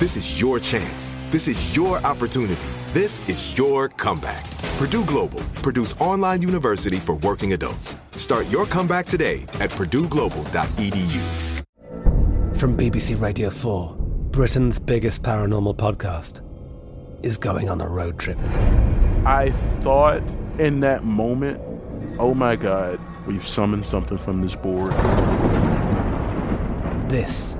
This is your chance. This is your opportunity. This is your comeback. Purdue Global, Purdue's online university for working adults. Start your comeback today at purdueglobal.edu. From BBC Radio 4, Britain's biggest paranormal podcast is going on a road trip. I thought in that moment, oh my God, we've summoned something from this board. This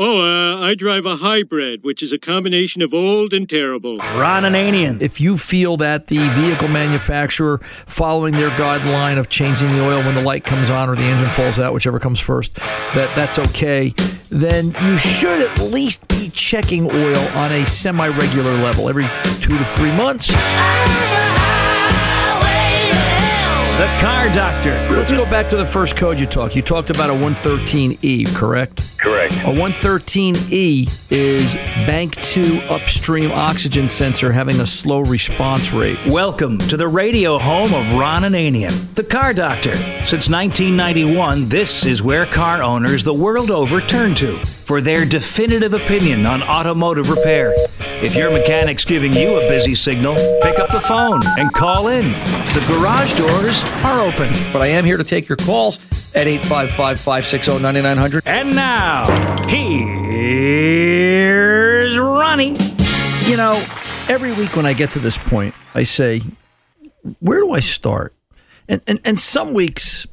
Oh, uh, I drive a hybrid, which is a combination of old and terrible. Ron Ananian. If you feel that the vehicle manufacturer following their guideline of changing the oil when the light comes on or the engine falls out, whichever comes first, that that's okay, then you should at least be checking oil on a semi-regular level every two to three months. The Car Doctor. Let's go back to the first code you talked. You talked about a 113E, correct? Correct. A 113E is bank 2 upstream oxygen sensor having a slow response rate. Welcome to the radio home of Ron Ananian, the car doctor. Since 1991, this is where car owners the world over turn to for their definitive opinion on automotive repair. If your mechanic's giving you a busy signal, pick up the phone and call in. The garage doors are open. But I am here to take your calls at 855 560 9900. And now, here's Ronnie. You know, every week when I get to this point, I say, where do I start? And, and, and some weeks,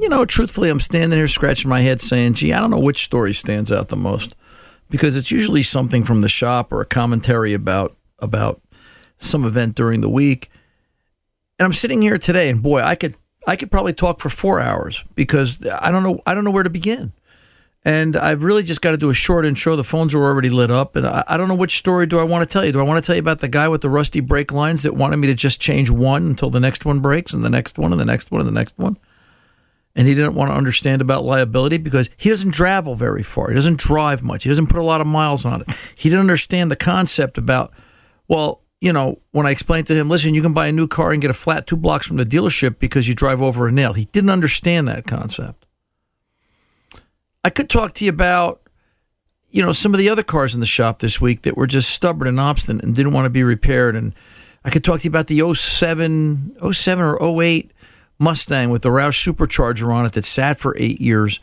you know, truthfully, I'm standing here scratching my head saying, gee, I don't know which story stands out the most because it's usually something from the shop or a commentary about about some event during the week. And I'm sitting here today and boy, I could I could probably talk for 4 hours because I don't know I don't know where to begin. And I've really just got to do a short intro. The phones are already lit up, and I, I don't know which story do I want to tell you. Do I want to tell you about the guy with the rusty brake lines that wanted me to just change one until the next one breaks, and the next one, and the next one, and the next one? And he didn't want to understand about liability because he doesn't travel very far. He doesn't drive much. He doesn't put a lot of miles on it. He didn't understand the concept about, well, you know, when I explained to him, listen, you can buy a new car and get a flat two blocks from the dealership because you drive over a nail. He didn't understand that concept. I could talk to you about, you know, some of the other cars in the shop this week that were just stubborn and obstinate and didn't want to be repaired. And I could talk to you about the 07, 07 or 08 Mustang with the Roush supercharger on it that sat for eight years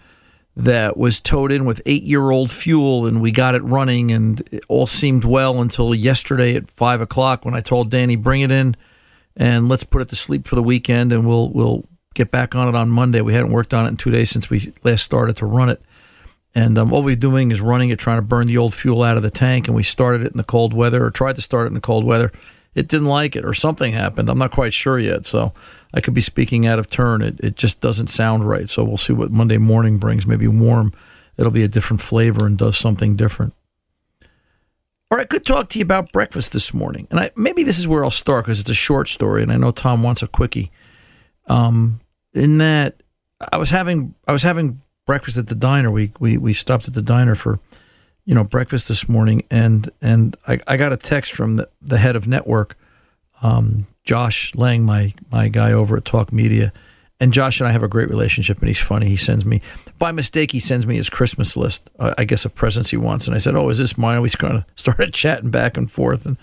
that was towed in with eight year old fuel, and we got it running, and it all seemed well until yesterday at five o'clock when I told Danny, bring it in and let's put it to sleep for the weekend, and we'll we'll get back on it on Monday. We hadn't worked on it in two days since we last started to run it. And um, all we're doing is running it, trying to burn the old fuel out of the tank. And we started it in the cold weather, or tried to start it in the cold weather. It didn't like it, or something happened. I'm not quite sure yet. So I could be speaking out of turn. It, it just doesn't sound right. So we'll see what Monday morning brings. Maybe warm. It'll be a different flavor and does something different. Or I could talk to you about breakfast this morning. And I, maybe this is where I'll start because it's a short story, and I know Tom wants a quickie. Um, in that I was having I was having breakfast at the diner. We we we stopped at the diner for you know breakfast this morning, and and I, I got a text from the, the head of network, um, Josh Lang, my my guy over at Talk Media, and Josh and I have a great relationship, and he's funny. He sends me by mistake. He sends me his Christmas list, uh, I guess, of presents he wants, and I said, "Oh, is this mine?" We kind of started chatting back and forth, and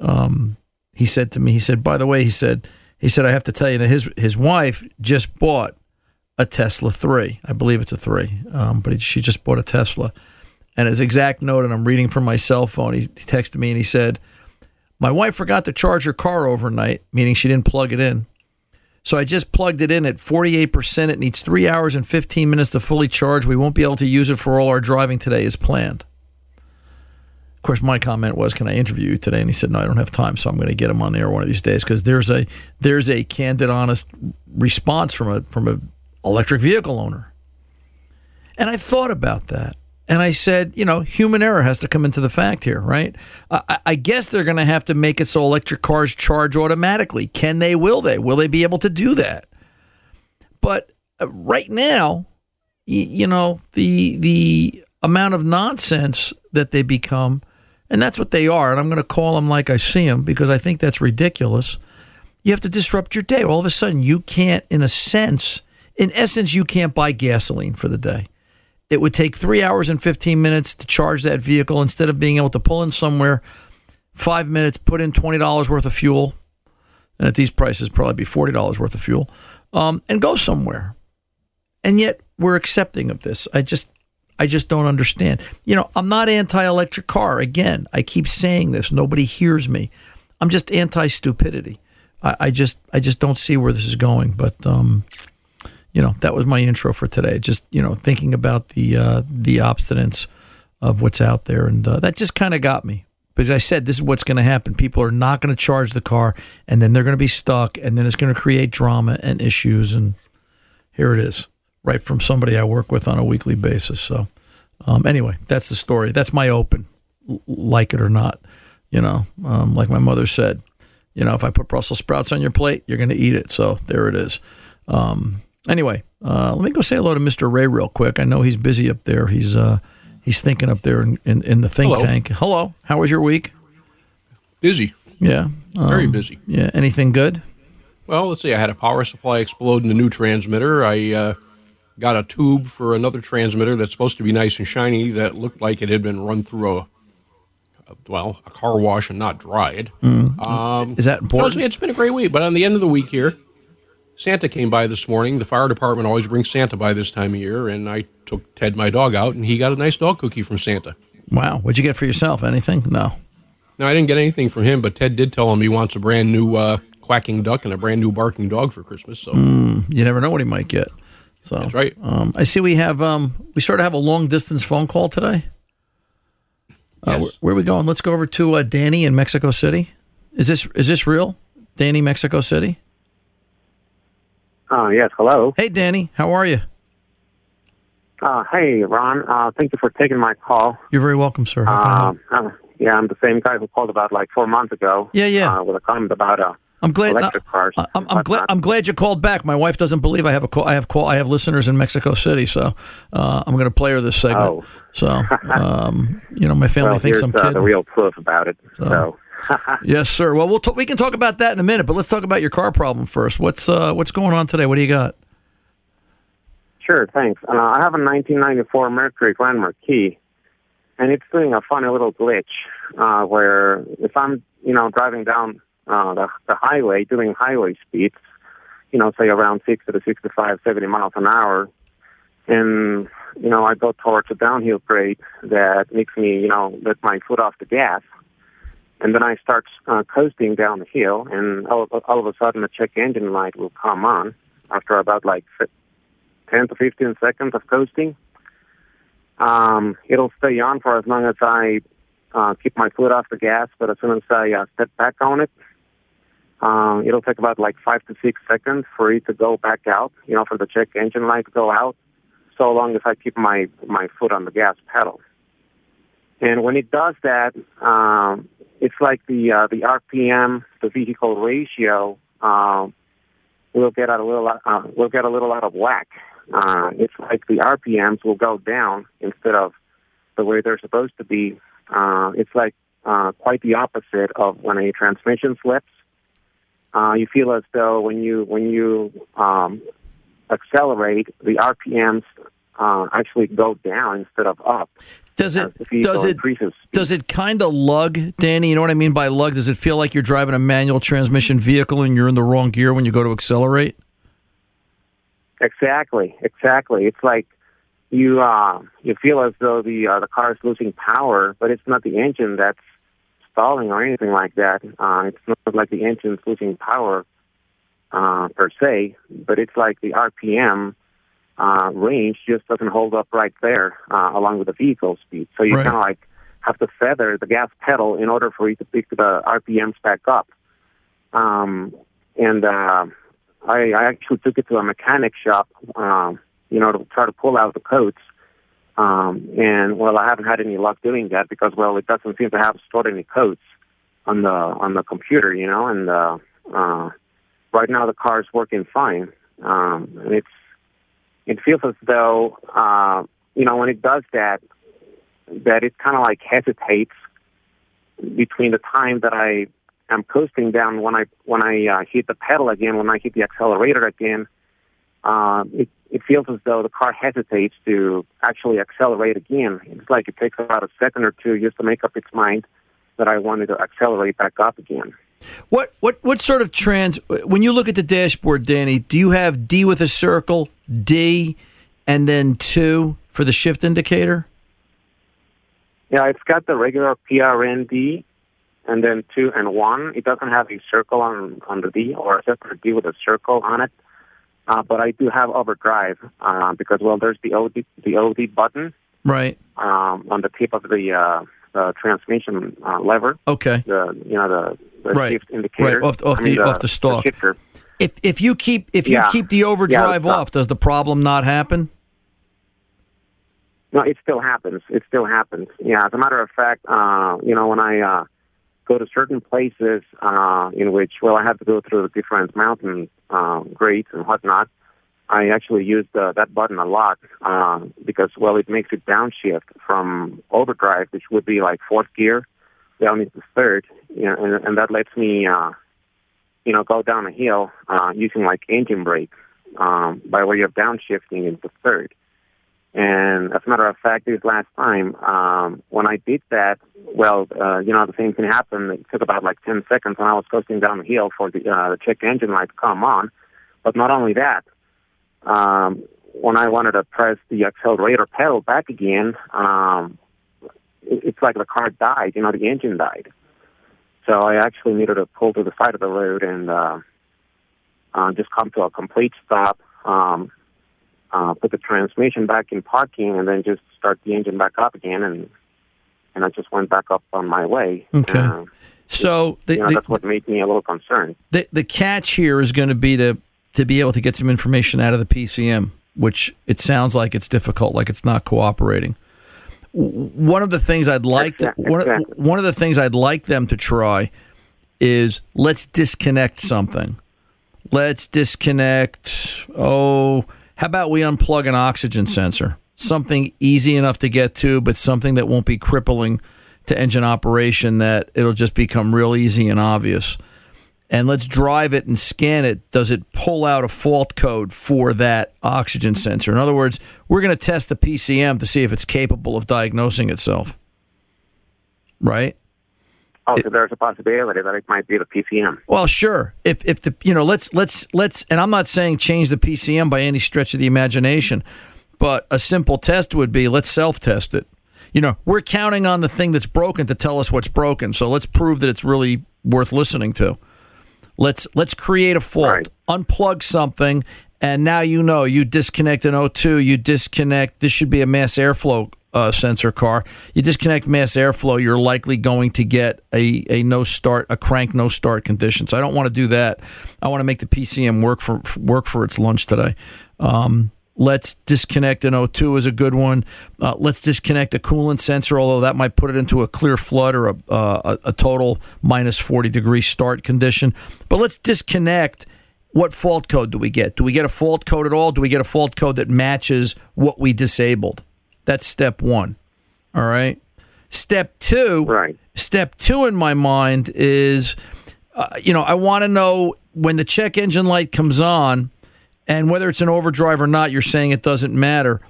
um, he said to me, he said, "By the way," he said, he said, "I have to tell you that his his wife just bought." a Tesla 3. I believe it's a 3, um, but she just bought a Tesla. And his exact note, and I'm reading from my cell phone, he texted me and he said, My wife forgot to charge her car overnight, meaning she didn't plug it in. So I just plugged it in at 48%. It needs three hours and 15 minutes to fully charge. We won't be able to use it for all our driving today as planned. Of course, my comment was, "Can I interview you today?" And he said, "No, I don't have time, so I'm going to get him on the air one of these days because there's a there's a candid, honest response from a from a electric vehicle owner. And I thought about that. And I said, you know, human error has to come into the fact here, right? I, I guess they're going to have to make it so electric cars charge automatically. Can they? Will they? Will they be able to do that? But uh, right now, you, you know, the the amount of nonsense that they become, and that's what they are. And I'm going to call them like I see them because I think that's ridiculous. You have to disrupt your day. All of a sudden, you can't, in a sense, in essence, you can't buy gasoline for the day. It would take three hours and 15 minutes to charge that vehicle instead of being able to pull in somewhere, five minutes, put in $20 worth of fuel, and at these prices, probably be $40 worth of fuel, um, and go somewhere. And yet, we're accepting of this. I just, I just don't understand. You know, I'm not anti-electric car. Again, I keep saying this. Nobody hears me. I'm just anti-stupidity. I, I just, I just don't see where this is going. But um, you know, that was my intro for today. Just you know, thinking about the uh, the obstinance of what's out there, and uh, that just kind of got me. Because I said this is what's going to happen. People are not going to charge the car, and then they're going to be stuck, and then it's going to create drama and issues. And here it is, right from somebody I work with on a weekly basis. So, um, anyway, that's the story. That's my open, like it or not. You know, um, like my mother said, you know, if I put Brussels sprouts on your plate, you're going to eat it. So there it is. Um, Anyway, uh, let me go say hello to Mr. Ray real quick. I know he's busy up there. He's uh, he's thinking up there in, in, in the think Hello. tank. Hello, how was your week? Busy. Yeah, Very um, busy. Yeah, anything good? Well, let's see. I had a power supply explode in the new transmitter. I uh, got a tube for another transmitter that's supposed to be nice and shiny that looked like it had been run through a, a well, a car wash and not dried. Mm. Um, Is that important? it's- it's been a great week, but on the end of the week here, Santa came by this morning. The fire department always brings Santa by this time of year, and I took Ted, my dog, out, and he got a nice dog cookie from Santa. Wow, what'd you get for yourself? Anything? No. No, I didn't get anything from him, but Ted did tell him he wants a brand new uh, quacking duck and a brand new barking dog for Christmas. So Mm, you never know what he might get. So That's right. Um, I see we have um, we sort of have a long distance phone call today. Uh, where, where are we going? Let's go over to uh, Danny in Mexico City. Is this is this real? Danny, Mexico City. Uh, yes, hello. Hey, Danny, how are you? Uh, hey, Ron. Uh, thank you for taking my call. You're very welcome, sir. How can I help? Um, uh, yeah, I'm the same guy who called about like four months ago. Yeah, yeah. Uh, with a comment about uh, I'm glad. electric cars. I- I'm, I'm glad. I'm glad you called back. My wife doesn't believe I have a call. I have call. I have listeners in Mexico City, so uh, I'm going to play her this segment. Oh. So, um, you know, my family well, thinks I'm uh, kidding. the real proof about it. So, yes, sir. Well, we'll t- we can talk about that in a minute, but let's talk about your car problem first. What's uh, what's going on today? What do you got? sure, thanks. Uh, I have a 1994 Mercury Grand Marquis, and it's doing a funny little glitch uh, where if I'm, you know, driving down uh, the, the highway, doing highway speeds, you know, say around 60 to 65, 70 miles an hour, and you know, I go towards a downhill grade that makes me, you know, let my foot off the gas. And then I start uh, coasting down the hill, and all, all of a sudden the check engine light will come on after about like 10 to 15 seconds of coasting. Um, it'll stay on for as long as I uh, keep my foot off the gas, but as soon as I uh, step back on it, um, it'll take about like five to six seconds for it to go back out, you know, for the check engine light to go out, so long as I keep my, my foot on the gas pedal. And when it does that, um, it's like the uh, the RPM, the vehicle ratio, um, will get out a little uh, will get a little out of whack. Uh, it's like the RPMs will go down instead of the way they're supposed to be. Uh, it's like uh, quite the opposite of when a transmission slips. Uh, you feel as though when you when you um, accelerate, the RPMs uh, actually go down instead of up. Does it does it does it kind of lug, Danny? You know what I mean by lug? Does it feel like you're driving a manual transmission vehicle and you're in the wrong gear when you go to accelerate? Exactly, exactly. It's like you uh, you feel as though the uh, the car is losing power, but it's not the engine that's stalling or anything like that. Uh, it's not like the engine's losing power uh, per se, but it's like the RPM uh, range just doesn't hold up right there uh, along with the vehicle speed. So you Right. kind of like have to feather the gas pedal in order for you to pick the RPMs back up. Um, and uh, I, I actually took it to a mechanic shop, um, you know, to try to pull out the coats. Um, and well, I haven't had any luck doing that because well, it doesn't seem to have stored any codes on the on the computer, you know. And uh, uh, right now the car is working fine, um, and it's it feels as though uh, you know when it does that, that it kind of like hesitates between the time that I am coasting down when I when I uh, hit the pedal again, when I hit the accelerator again. Uh, it it feels as though the car hesitates to actually accelerate again. It's like it takes about a second or two just to make up its mind that I wanted to accelerate back up again. What what what sort of trans? When you look at the dashboard, Danny, do you have D with a circle, D, and then two for the shift indicator? Yeah, it's got the regular PRND and then two and one. It doesn't have a circle on on the D or a separate D with a circle on it. Uh, but I do have overdrive uh, because well, there's the OD the OD button Right. um, on the tip of the, uh, the transmission uh, lever. Okay. The you know the, the Right. shift indicator. Right, off- off I mean, the- off the stalk. shifter. If if you keep if you keep the overdrive Yeah, off, does the problem not happen? No, it still happens. It still happens. Yeah, as a matter of fact, uh, you know, when I uh, go to certain places uh, in which, well, I have to go through the different mountain uh, grades and whatnot, I actually use the, that button a lot uh, because, well, it makes it downshift from overdrive, which would be like fourth gear, down into third, you know, and, and that lets me, uh, you know, go down a hill uh, using like engine brake um, by way of downshifting into third. And as a matter of fact, this last time, um, when I did that, well, uh, you know, the same thing happened. It took about like 10 seconds when I was coasting down the hill for the, uh, the check engine light to come on. But not only that, um, when I wanted to press the accelerator pedal back again, um, it, it's like the car died, you know, the engine died. So I actually needed to pull to the side of the road and uh, uh, just come to a complete stop. Um, uh, put the transmission back in parking and then just start the engine back up again and and I just went back up on my way. Okay. Uh, So the, you know, the, that's what made me a little concerned. the the catch here is going to be to to be able to get some information out of the PCM, which it sounds like it's difficult, like it's not cooperating. One of the things I'd like to, one, exactly. one of the things I'd like them to try is let's disconnect something. Let's disconnect. Oh, how about we unplug an oxygen sensor? Something easy enough to get to, but something that won't be crippling to engine operation. That it'll just become real easy and obvious and let's drive it and scan it. Does it pull out a fault code for that oxygen sensor? In other words, we're going to test the PCM to see if it's capable of diagnosing itself. Right? Also, there's a possibility that it might be the PCM. Well, sure. If if the you know let's let's let's and I'm not saying change the PCM by any stretch of the imagination, But a simple test would be let's self test it. You know, we're counting on the thing that's broken to tell us what's broken. So let's prove that it's really worth listening to. Let's let's create a fault, right. unplug something, and now you know you disconnect an O2, you disconnect. This should be a mass airflow uh, sensor car. You disconnect mass airflow, you're likely going to get a, a no start, a crank no start condition. So I don't want to do that. I want to make the PCM work for work for its lunch today. Um, Let's disconnect an O2 is a good one. Uh, let's disconnect a coolant sensor, although that might put it into a clear flood or a, uh, a, a total minus 40 degree start condition. But let's disconnect. What fault code do we get? Do we get a fault code at all? Do we get a fault code that matches what we disabled? That's step one. All right. Step two. Right. Step two in my mind is, uh, you know, I want to know when the check engine light comes on and whether it's an overdrive or not, you're saying it doesn't matter.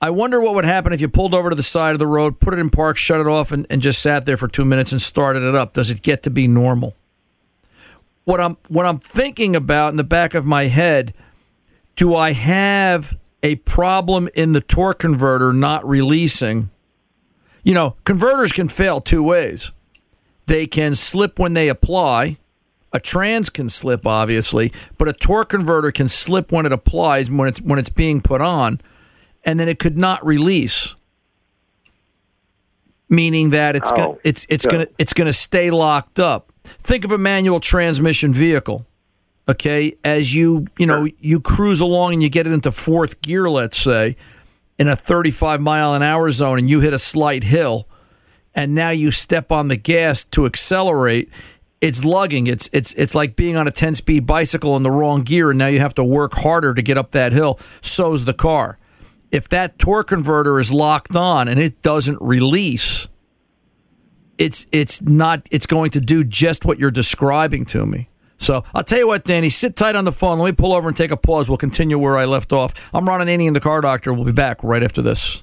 I wonder what would happen if you pulled over to the side of the road, put it in park, shut it off, and, and just sat there for two minutes and started it up. Does it get to be normal? What I'm what I'm thinking about in the back of my head, do I have a problem in the torque converter not releasing? You know, converters can fail two ways. They can slip when they apply, a trans can slip, obviously, but a torque converter can slip when it applies when it's when it's being put on, and then it could not release. Meaning that it's oh, gonna, it's it's good. gonna it's gonna stay locked up. Think of a manual transmission vehicle. Okay, as you you know you cruise along and you get it into fourth gear, let's say, in a 35 mile an hour zone, and you hit a slight hill, and now you step on the gas to accelerate it's lugging. It's it's it's like being on a 10 speed bicycle in the wrong gear and now you have to work harder to get up that hill. So's the car. If that torque converter is locked on and it doesn't release, it's it's not it's going to do just what you're describing to me. So I'll tell you what, Danny, sit tight on the phone. Let me pull over and take a pause. We'll continue where I left off. I'm Ron Ananian the car doctor. We'll be back right after this.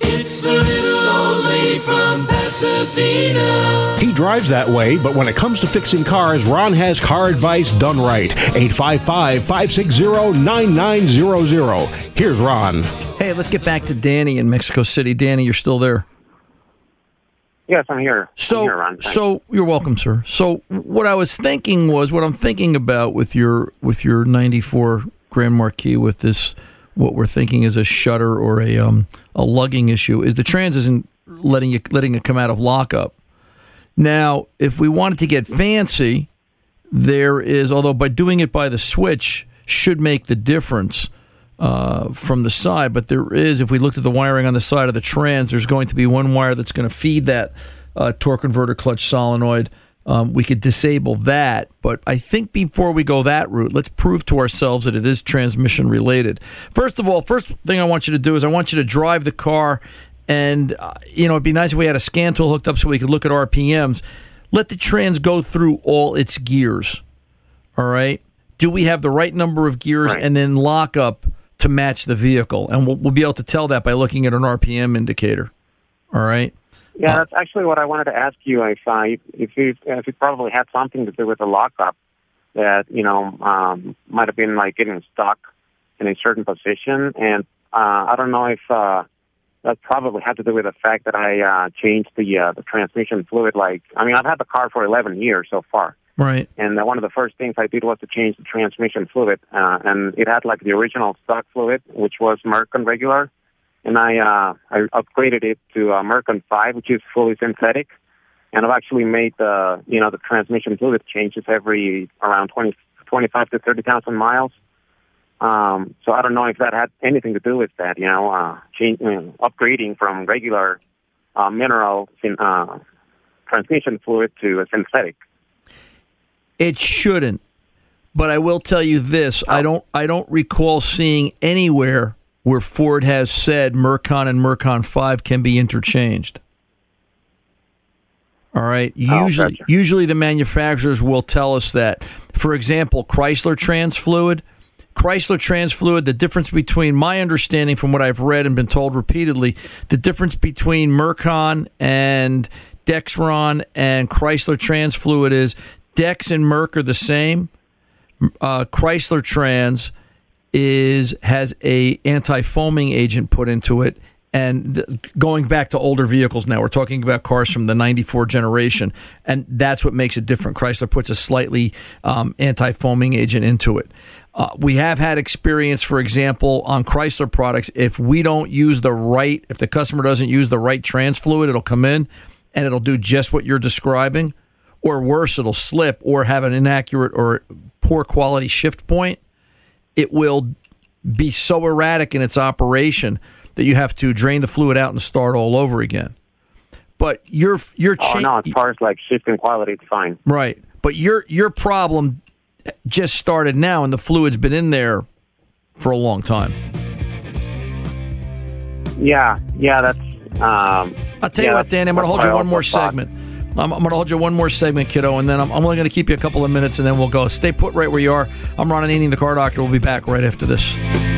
It's the little old lady from Pasadena. He drives that way, but when it comes to fixing cars, Ron has car advice done right. 855 560 9900. Here's Ron. Hey, let's get back to Danny in Mexico City. Danny, you're still there. Yes, I'm here. So, I'm here, Ron. Thanks. so you're welcome, sir. So, what I was thinking was, what I'm thinking about with your with your '94 Grand Marquis with this, what we're thinking is a shudder or a um a lugging issue, is the trans isn't letting you letting it come out of lockup. Now, if we wanted to get fancy, there is, although by doing it by the switch should make the difference uh, from the side, but there is, if we looked at the wiring on the side of the trans, there's going to be one wire that's going to feed that uh, torque converter clutch solenoid. Um, we could disable that, but I think before we go that route, let's prove to ourselves that it is transmission related. First of all, first thing I want you to do is I want you to drive the car, and uh, you know it'd be nice if we had a scan tool hooked up so we could look at RPMs. Let the trans go through all its gears. All right. Do we have the right number of gears and then lock up to match the vehicle? And we'll, we'll be able to tell that by looking at an RPM indicator. All right. Yeah, that's actually what I wanted to ask you. If uh, if you if it probably had something to do with the lockup, that you know um, might have been like getting stuck in a certain position, and uh, I don't know if uh, that probably had to do with the fact that I uh, changed the uh, the transmission fluid. Like, I mean, I've had the car for 11 years so far, Right. and uh, one of the first things I did was to change the transmission fluid, uh, and it had like the original stock fluid, which was Mercon regular, and I uh, I upgraded it to uh, Mercon 5, which is fully synthetic, and I've actually made the you know the transmission fluid changes every around 20, 25 to 30,000 miles. Um, so I don't know if that had anything to do with that, you know, uh, change, you know, upgrading from regular uh, mineral syn- uh, transmission fluid to a synthetic. It shouldn't. But I will tell you this: I don't I don't recall seeing anywhere where Ford has said Mercon and Mercon Five can be interchanged. All right. Usually, usually the manufacturers will tell us that. For example, Chrysler Trans Fluid. Chrysler Trans Fluid, the difference between my understanding from what I've read and been told repeatedly, the difference between Mercon and Dexron and Chrysler Trans Fluid is Dex and Merc are the same. Uh, Chrysler Trans is has a anti-foaming agent put into it. And th- going back to older vehicles now we're talking about cars from the 94 generation. And that's what makes it different. Chrysler puts a slightly um, anti-foaming agent into it. Uh, we have had experience for example on chrysler products. If we don't use the right if the customer doesn't use the right trans fluid it'll come in and it'll do just what you're describing. Or worse it'll slip or have an inaccurate or poor quality shift point it will be so erratic in its operation that you have to drain the fluid out and start all over again. But your your Oh cha- no, as far as like shifting quality, it's fine. right, but your your problem just started now, and the fluid's been in there for a long time. Yeah, yeah, that's. Um, I'll tell you what, Danny, I'm going to hold you one more segment. I'm, I'm going to hold you one more segment, kiddo, and then I'm, I'm only going to keep you a couple of minutes, and then we'll go. Stay put right where you are. I'm Ron Ananian, the car doctor. We'll be back right after this.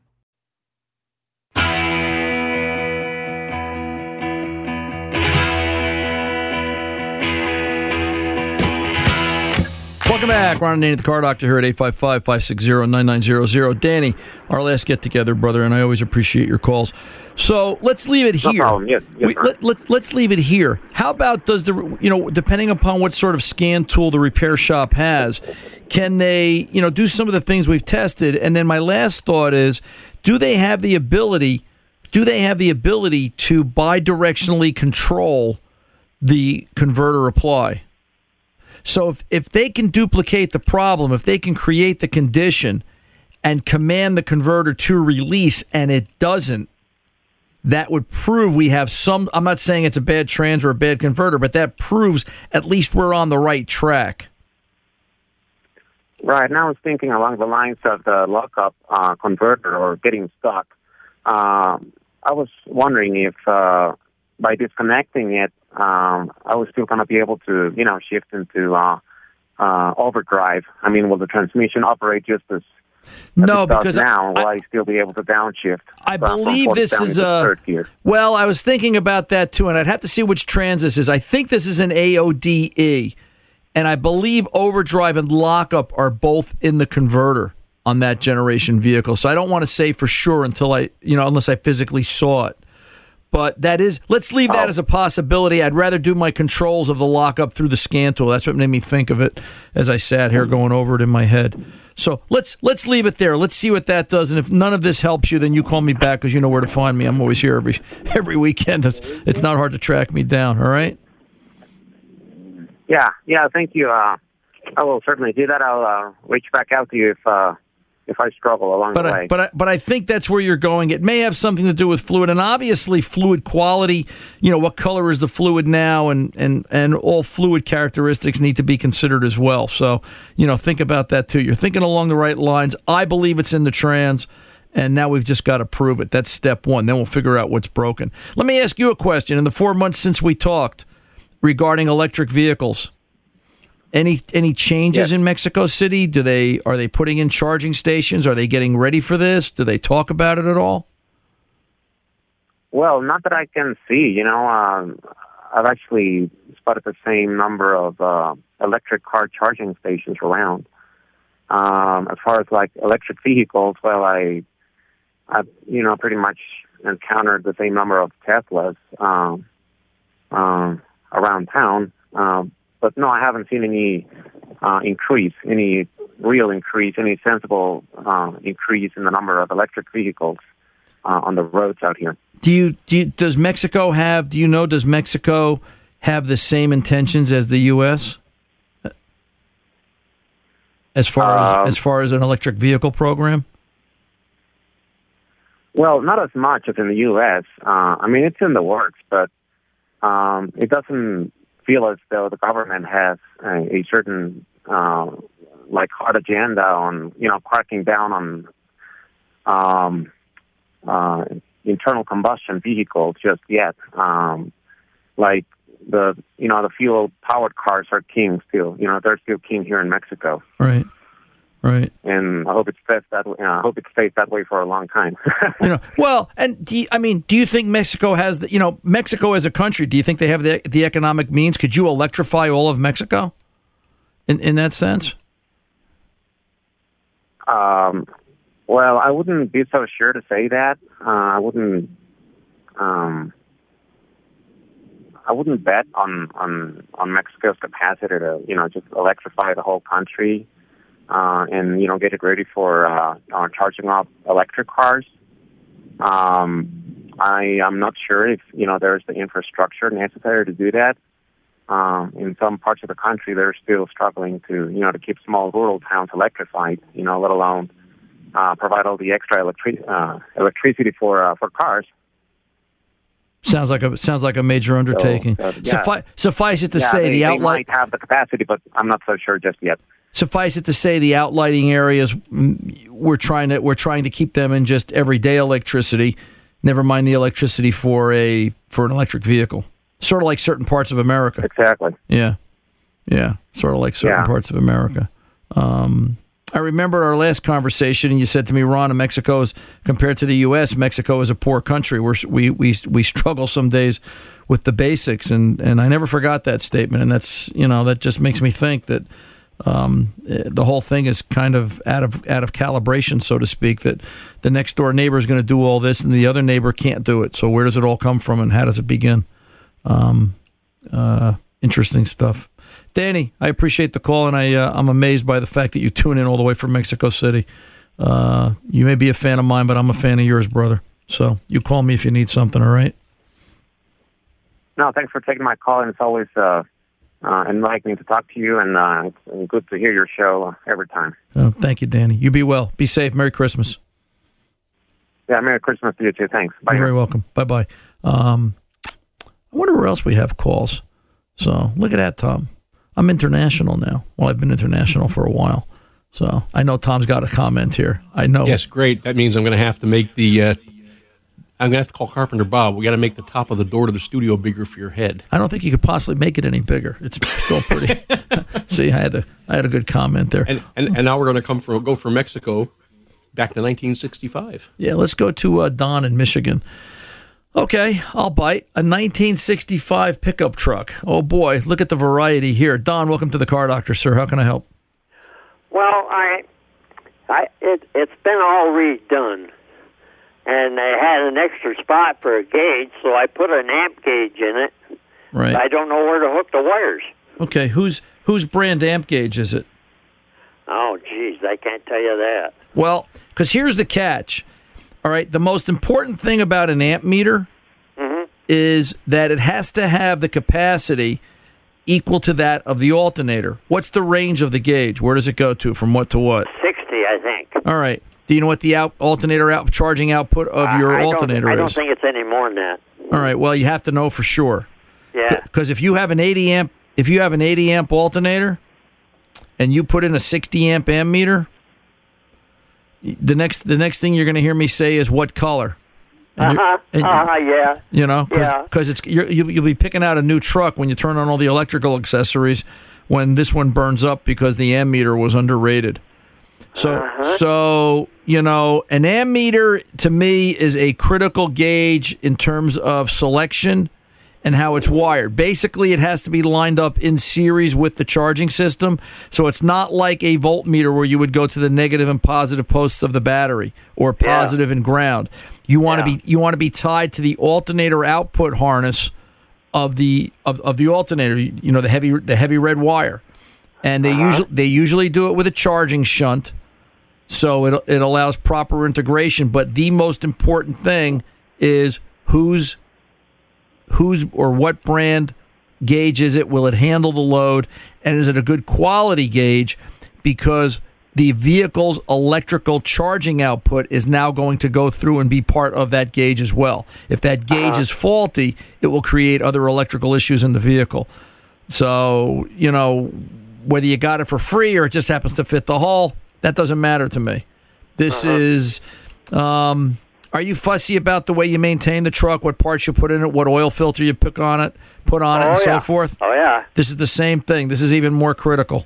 Welcome back. Ron and Danny, the car doctor here at 855 560 9900. Danny, our last get together, brother, and I always appreciate your calls. So let's leave it No here. problem. Yes, yes, we, let, let, let's leave it here. How about does the, you know, depending upon what sort of scan tool the repair shop has, can they, you know, do some of the things we've tested? And then my last thought is do they have the ability, do they have the ability to bidirectionally control the converter apply? So if, if they can duplicate the problem, if they can create the condition and command the converter to release and it doesn't, that would prove we have some I'm not saying it's a bad trans or a bad converter, but that proves at least we're on the right track. Right. Now I was thinking along the lines of the lockup uh, converter or getting stuck. Um, I was wondering if uh, by disconnecting it, um, I was still going to be able to, you know, shift into uh, uh, overdrive. I mean, will the transmission operate just as No, as it does because I- now? will I still be able to downshift? I believe this is a third gear. Well, I was thinking about that too, and I'd have to see which trans this is. I think this is an AODE, and I believe overdrive and lockup are both in the converter on that generation vehicle. So I don't want to say for sure until I, you know, unless I physically saw it. But that is, let's leave that as a possibility. I'd rather do my controls of the lockup through the scan tool. That's what made me think of it as I sat here going over it in my head. So let's let's leave it there. Let's see what that does. And if none of this helps you, then you call me back because you know where to find me. I'm always here every every weekend. It's, it's not hard to track me down. All right. Yeah, yeah. Thank you. Uh, I will certainly do that. I'll uh, reach back out to you if uh, if I struggle along But the I, way. but I, but I think that's where you're going. It may have something to do with fluid, and obviously fluid quality. You know, what color is the fluid now, and and and all fluid characteristics need to be considered as well. So you know, think about that too. You're thinking along the right lines. I believe it's in the trans. And now we've just got to prove it. That's step one. Then we'll figure out what's broken. Let me ask you a question. In the four months since we talked regarding electric vehicles, any any changes in Mexico City? Do they are they putting in charging stations? Are they getting ready for this? Do they talk about it at all? Well, not that I can see. You know, um, I've actually spotted the same number of uh, electric car charging stations around. Um, as far as like electric vehicles, well, I, I, you know, pretty much encountered the same number of Teslas um, um, around town. Um, but no, I haven't seen any uh, increase, any real increase, any sensible uh, increase in the number of electric vehicles uh, on the roads out here. Do you, do you does Mexico have? Do you know? Does Mexico have the same intentions as the U.S. as far Um, as as far as an electric vehicle program? Well, not as much as in the U.S. Uh, I mean, it's in the works, but um, it doesn't feel as though the government has a, a certain uh, like hard agenda on you know cracking down on um, uh, internal combustion vehicles just yet. Um, like the you know the fuel powered cars are king still. You know they're still king here in Mexico, Right. Right. and I hope it stays that way. Uh, I hope it stays that way for a long time. you know, well, and do you, I mean, do you think Mexico has the, you know, Mexico as a country? Do you think they have the the economic means? Could you electrify all of Mexico? In in that sense, Um, well, I wouldn't be so sure to say that. Uh, I wouldn't. Um, I wouldn't bet on on on Mexico's capacity to you know just electrify the whole country, uh, and you know get it ready for uh, uh, charging up electric cars. Um, I am not sure if you know there's the infrastructure necessary to do that. Um, in some parts of the country, they're still struggling to, you know, to keep small rural towns electrified. You know, let alone uh, provide all the extra electric uh, electricity for uh, for cars. sounds like a sounds like a major undertaking. uh, yeah. Suffi- suffice it to Yeah, say, they, the outlight. might have the capacity, but I'm not so sure just yet. Suffice it to say, the outlighting areas mm, we're trying to we're trying to keep them in just everyday electricity. Never mind the electricity for a for an electric vehicle. Sort of like certain parts of America. Exactly. Yeah, yeah. Sort of like certain Yeah. parts of America. Um, I remember our last conversation, and you said to me, "Ron, Mexico is compared to the U.S. Mexico is a poor country. We're, we we we struggle some days with the basics," and and I never forgot that statement. And that's you know that just makes me think that um, eh, the whole thing is kind of out of out of calibration, so to speak. That the next door neighbor is going to do all this, and the other neighbor can't do it. So where does it all come from, and how does it begin? Um, uh, interesting stuff. Danny, I appreciate the call, and I uh, I'm amazed by the fact that you tune in all the way from Mexico City. Uh, you may be a fan of mine, but I'm a fan of yours, brother. So you call me if you need something. All right. No, thanks for taking my call, and it's always uh, uh, enlightening to talk to you, and uh, it's good to hear your show every time. Uh, thank you, Danny. You be well. Be safe. Merry Christmas. Yeah, Merry Christmas to you too. Thanks. Bye. You're very welcome. Bye bye. Um, I wonder where else we have calls. So look at that, Tom. I'm international now. Well, I've been international for a while. So I know Tom's got a comment here. I know. Yes, great. That means I'm going to have to make the. Uh, I'm going to have to call Carpenter Bob. We got to make the top of the door to the studio bigger for your head. I don't think you could possibly make it any bigger. It's still pretty. See, I had a I had a good comment there. And and, and now we're going to come from go from Mexico back to 1965. Yeah, let's go to uh, Don in Michigan. Okay, I'll bite. A 1965 pickup truck. Oh boy, look at the variety here. Don, welcome to the Car Doctor, sir. How can I help? Well, I, I, it, it's been all redone, and they had an extra spot for a gauge, so I put an amp gauge in it. Right. I don't know where to hook the wires. Okay, whose whose brand amp gauge is it? Oh, geez, I can't tell you that. Well, because here's the catch. All right, the most important thing about an amp meter mm-hmm. is that it has to have the capacity equal to that of the alternator. What's the range of the gauge? Where does it go to? From what to what? Sixty, I think. All right. Do you know what the out alternator out charging output of your I, I alternator don't, I don't think it's any more than that. All right. Well, you have to know for sure. Yeah. Because if you have an 80 amp, if you have an 80 amp alternator, and you put in a 60 amp ammeter, the next the next thing you're going to hear me say is what color. Uh huh. Uh huh. Yeah. You know, Yeah. because it's you're, you'll, you'll be picking out a new truck when you turn on all the electrical accessories. When this one burns up because the ammeter was underrated. So Uh-huh. so you know, an ammeter to me is a critical gauge in terms of selection and how it's wired. Basically, it has to be lined up in series with the charging system. So it's not like a voltmeter where you would go to the negative and positive posts of the battery or positive and ground. You want to be you want to be tied to the alternator output harness of the of, of the alternator. You you know the heavy the heavy red wire, and they usually they usually do it with a charging shunt. So it it allows proper integration. But the most important thing is who's who's or what brand gauge is it? Will it handle the load? And is it a good quality gauge? Because the vehicle's electrical charging output is now going to go through and be part of that gauge as well. If that gauge uh-huh. is faulty, it will create other electrical issues in the vehicle. So, you know, whether you got it for free or it just happens to fit the hull, that doesn't matter to me. This is. Um, are you fussy about the way you maintain the truck, what parts you put in it, what oil filter you pick on it, put on it, Oh, and so forth? Oh yeah. This is the same thing. This is even more critical.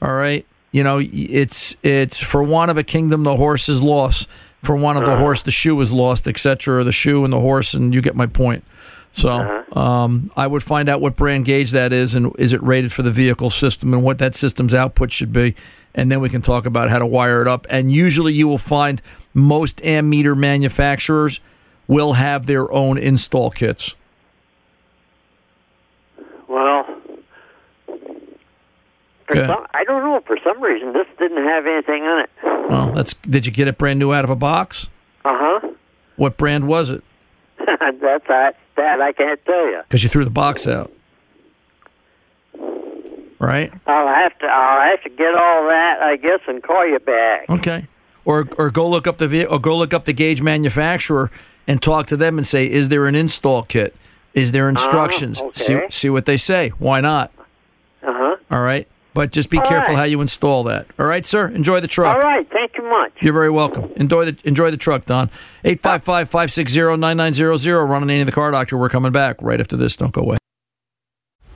All right. You know, it's it's for one of a kingdom the horse is lost. For one of the horse the shoe is lost, etc. The shoe and the horse, and you get my point. So um, I would find out what brand gauge that is, and is it rated for the vehicle system, and what that system's output should be, and then we can talk about how to wire it up. And usually, you will find most ammeter manufacturers will have their own install kits. Well, some, I don't know. For some reason, this didn't have anything on it. Well, that's did you get it brand new out of a box? Uh huh. What brand was it? That's that. That I can't tell you. Because you threw the box out. Right? I'll have to. I'll have to get all that, I guess, and call you back. Okay. Or or go look up the or go look up the gauge manufacturer and talk to them and say, is there an install kit? Is there instructions? See okay. see what they say. Why not? Uh huh. All right. But just be All careful right. how you install that. All right, sir. Enjoy the truck. All right. Thank you much. You're very welcome. Enjoy the enjoy the truck, Don. 855-560-9900. Ron Ananian the car doctor. We're coming back right after this. Don't go away.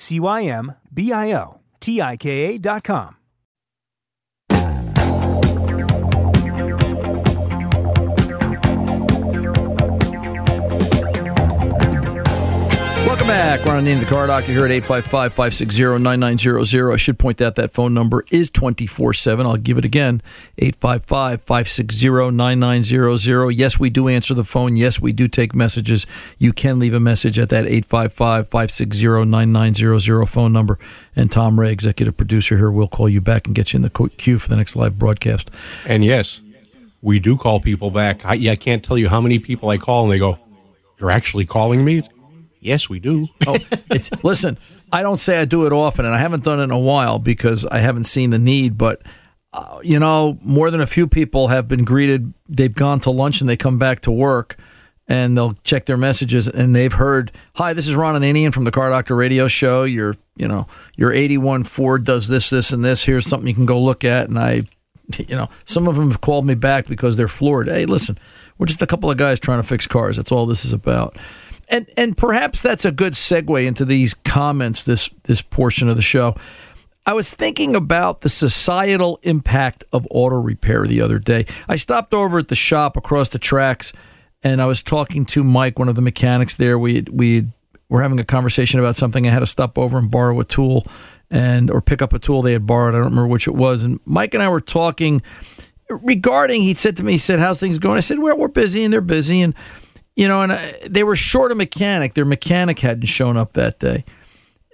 C Y M B I O T I K A.com. Welcome back. And Andy, the end of the car doctor here at 855-560-9900. I should point out that phone number is 24-7. I'll give it again, 855-560-9900. Yes, we do answer the phone. Yes, we do take messages. You can leave a message at that 855-560-9900 phone number. And Tom Ray, executive producer here, will call you back and get you in the queue for the next live broadcast. And yes, we do call people back. I, I can't tell you how many people I call and they go, You're actually calling me? Yes, we do. oh, it's listen. I don't say I do it often, and I haven't done it in a while because I haven't seen the need. But uh, you know, more than a few people have been greeted. They've gone to lunch and they come back to work, and they'll check their messages, and they've heard, "Hi, this is Ron and Ananian from the Car Doctor Radio Show. Your, you know, your '81 Ford does this, this, and this. Here's something you can go look at." And I, you know, some of them have called me back because they're floored. Hey, listen, we're just a couple of guys trying to fix cars. That's all this is about and and perhaps that's a good segue into these comments this this portion of the show. I was thinking about the societal impact of auto repair the other day. I stopped over at the shop across the tracks and I was talking to Mike, one of the mechanics there. We we were having a conversation about something. I had to stop over and borrow a tool and or pick up a tool they had borrowed. I don't remember which it was. And Mike and I were talking regarding. He said to me, he said, "How's things going?" I said, "Well, we're busy and they're busy." And you know, and I, they were short a mechanic. Their mechanic hadn't shown up that day.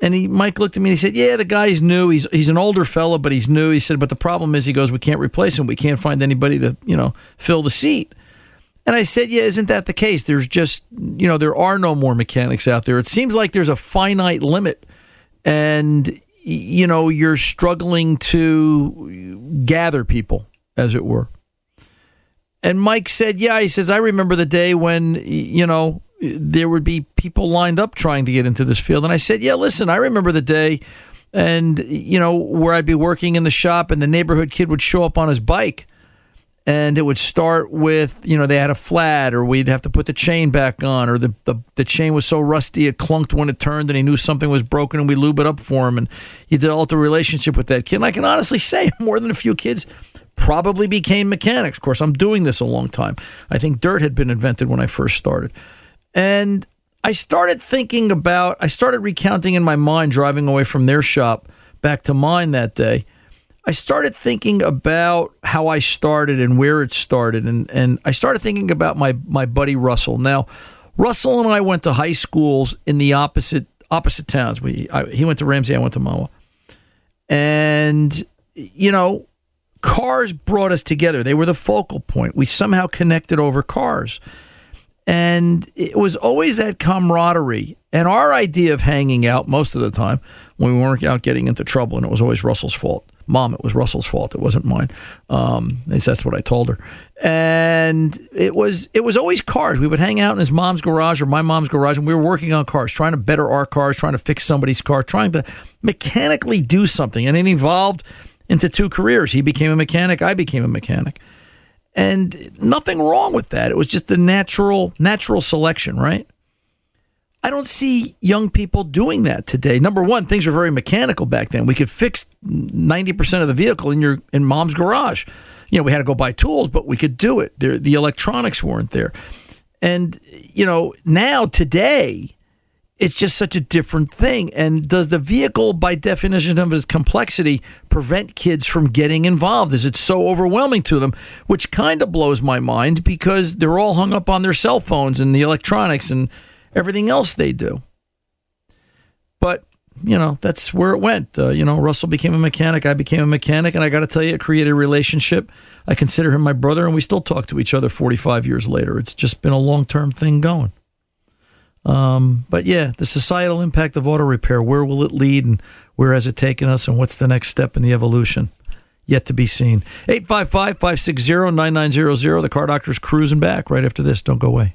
And he, Mike looked at me and he said, "Yeah, the guy's new. He's he's an older fellow, but he's new." He said, "But the problem is, he goes, we can't replace him. We can't find anybody to, you know, fill the seat." And I said, "Yeah, isn't that the case? There's just, you know, there are no more mechanics out there. It seems like there's a finite limit, and you know, you're struggling to gather people, as it were." And Mike said, "Yeah." He says, "I remember the day when, you know." there would be people lined up trying to get into this field. And I said, Yeah, listen, I remember the day and you know where I'd be working in the shop and the neighborhood kid would show up on his bike and it would start with you know they had a flat or we'd have to put the chain back on or the, the, the chain was so rusty it clunked when it turned and he knew something was broken and we lube it up for him and he developed a relationship with that kid and I can honestly say more than a few kids probably became mechanics of course I'm doing this a long time I think dirt had been invented when I first started and I started thinking about, I started recounting in my mind driving away from their shop back to mine that day. I started thinking about how I started and where it started. And, and I started thinking about my, my buddy Russell. Now, Russell and I went to high schools in the opposite opposite towns. We I, he went to Ramsey, I went to Mahwah. And, you know, cars brought us together. They were the focal point. We somehow connected over cars. And it was always that camaraderie. And our idea of hanging out most of the time when we weren't out getting into trouble, and it was always Russell's fault. Mom, it was Russell's fault. It wasn't mine. Um, at least that's what I told her. And it was it was always cars. We would hang out in his mom's garage or my mom's garage, and we were working on cars, trying to better our cars, trying to fix somebody's car, trying to mechanically do something. And it evolved into two careers. He became a mechanic. I became a mechanic and nothing wrong with that. It was just the natural natural selection, right? I don't see young people doing that today. Number one, things were very mechanical back then. We could fix ninety percent of the vehicle in your in mom's garage. You know, we had to go buy tools, but we could do it. The electronics weren't there, and you know, now today it's just such a different thing. And does the vehicle, by definition of its complexity, prevent kids from getting involved? Is it so overwhelming to them? Which kind of blows my mind because they're all hung up on their cell phones and the electronics and everything else they do. But, you know, that's where it went. Uh, you know, Russell became a mechanic. I became a mechanic. And I got to tell you, it created a relationship. I consider him my brother, and we still talk to each other 45 years later. It's just been a long term thing going. Um, but yeah, the societal impact of auto repair, where will it lead and where has it taken us and what's the next step in the evolution? Yet to be seen. 855 560 9900. The car doctor's cruising back right after this. Don't go away.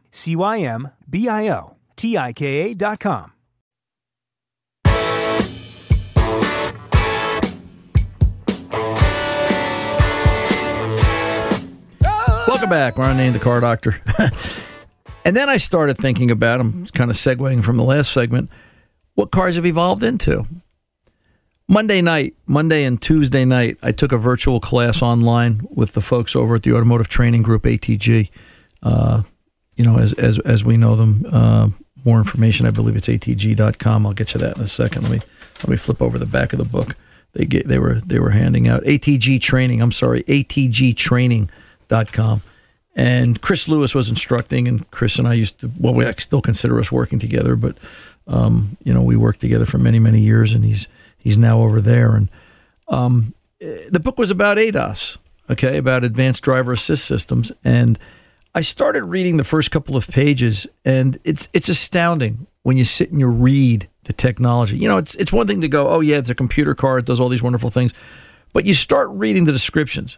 C Y M B I O T I K com. Welcome back. Ron Ananian, the car doctor. and then I started thinking about, I'm kind of segueing from the last segment, what cars have evolved into. Monday night, Monday and Tuesday night, I took a virtual class online with the folks over at the Automotive Training Group, ATG. Uh, you know, as, as, as we know them, uh, more information, I believe it's atg.com. I'll get you that in a second. Let me, let me flip over the back of the book. They get, they were, they were handing out ATG training. I'm sorry, atgtraining.com. And Chris Lewis was instructing, and Chris and I used to, well, we still consider us working together, but, um, you know, we worked together for many, many years, and he's, he's now over there. And um, the book was about ADAS, okay, about advanced driver assist systems. And I started reading the first couple of pages, and it's it's astounding when you sit and you read the technology. You know, it's it's one thing to go, oh yeah, it's a computer car, it does all these wonderful things, but you start reading the descriptions.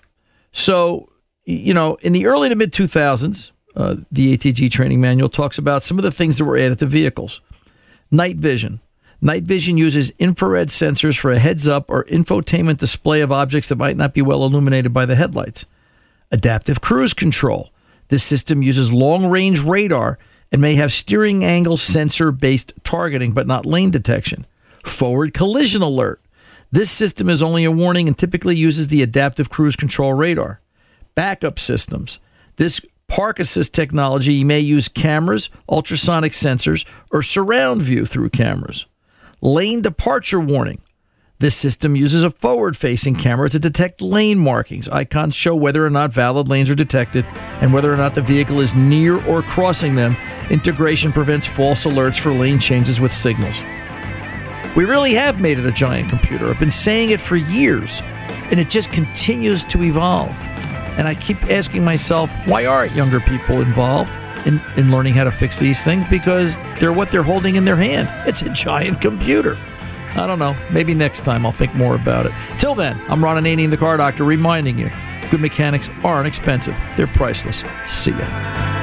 So, you know, in the early to mid two thousands, uh, the ATG training manual talks about some of the things that were added to vehicles. Night vision. Night vision uses infrared sensors for a heads up or infotainment display of objects that might not be well illuminated by the headlights. Adaptive cruise control. This system uses long range radar and may have steering angle sensor based targeting, but not lane detection. Forward collision alert. This system is only a warning and typically uses the adaptive cruise control radar. Backup systems. This park assist technology may use cameras, ultrasonic sensors, or surround view through cameras. Lane departure warning. This system uses a forward facing camera to detect lane markings. Icons show whether or not valid lanes are detected and whether or not the vehicle is near or crossing them. Integration prevents false alerts for lane changes with signals. We really have made it a giant computer. I've been saying it for years, and it just continues to evolve. And I keep asking myself, why aren't younger people involved in, in learning how to fix these things? Because they're what they're holding in their hand. It's a giant computer. I don't know. Maybe next time I'll think more about it. Till then, I'm Ron Ananian, the car doctor, reminding you good mechanics aren't expensive, they're priceless. See ya.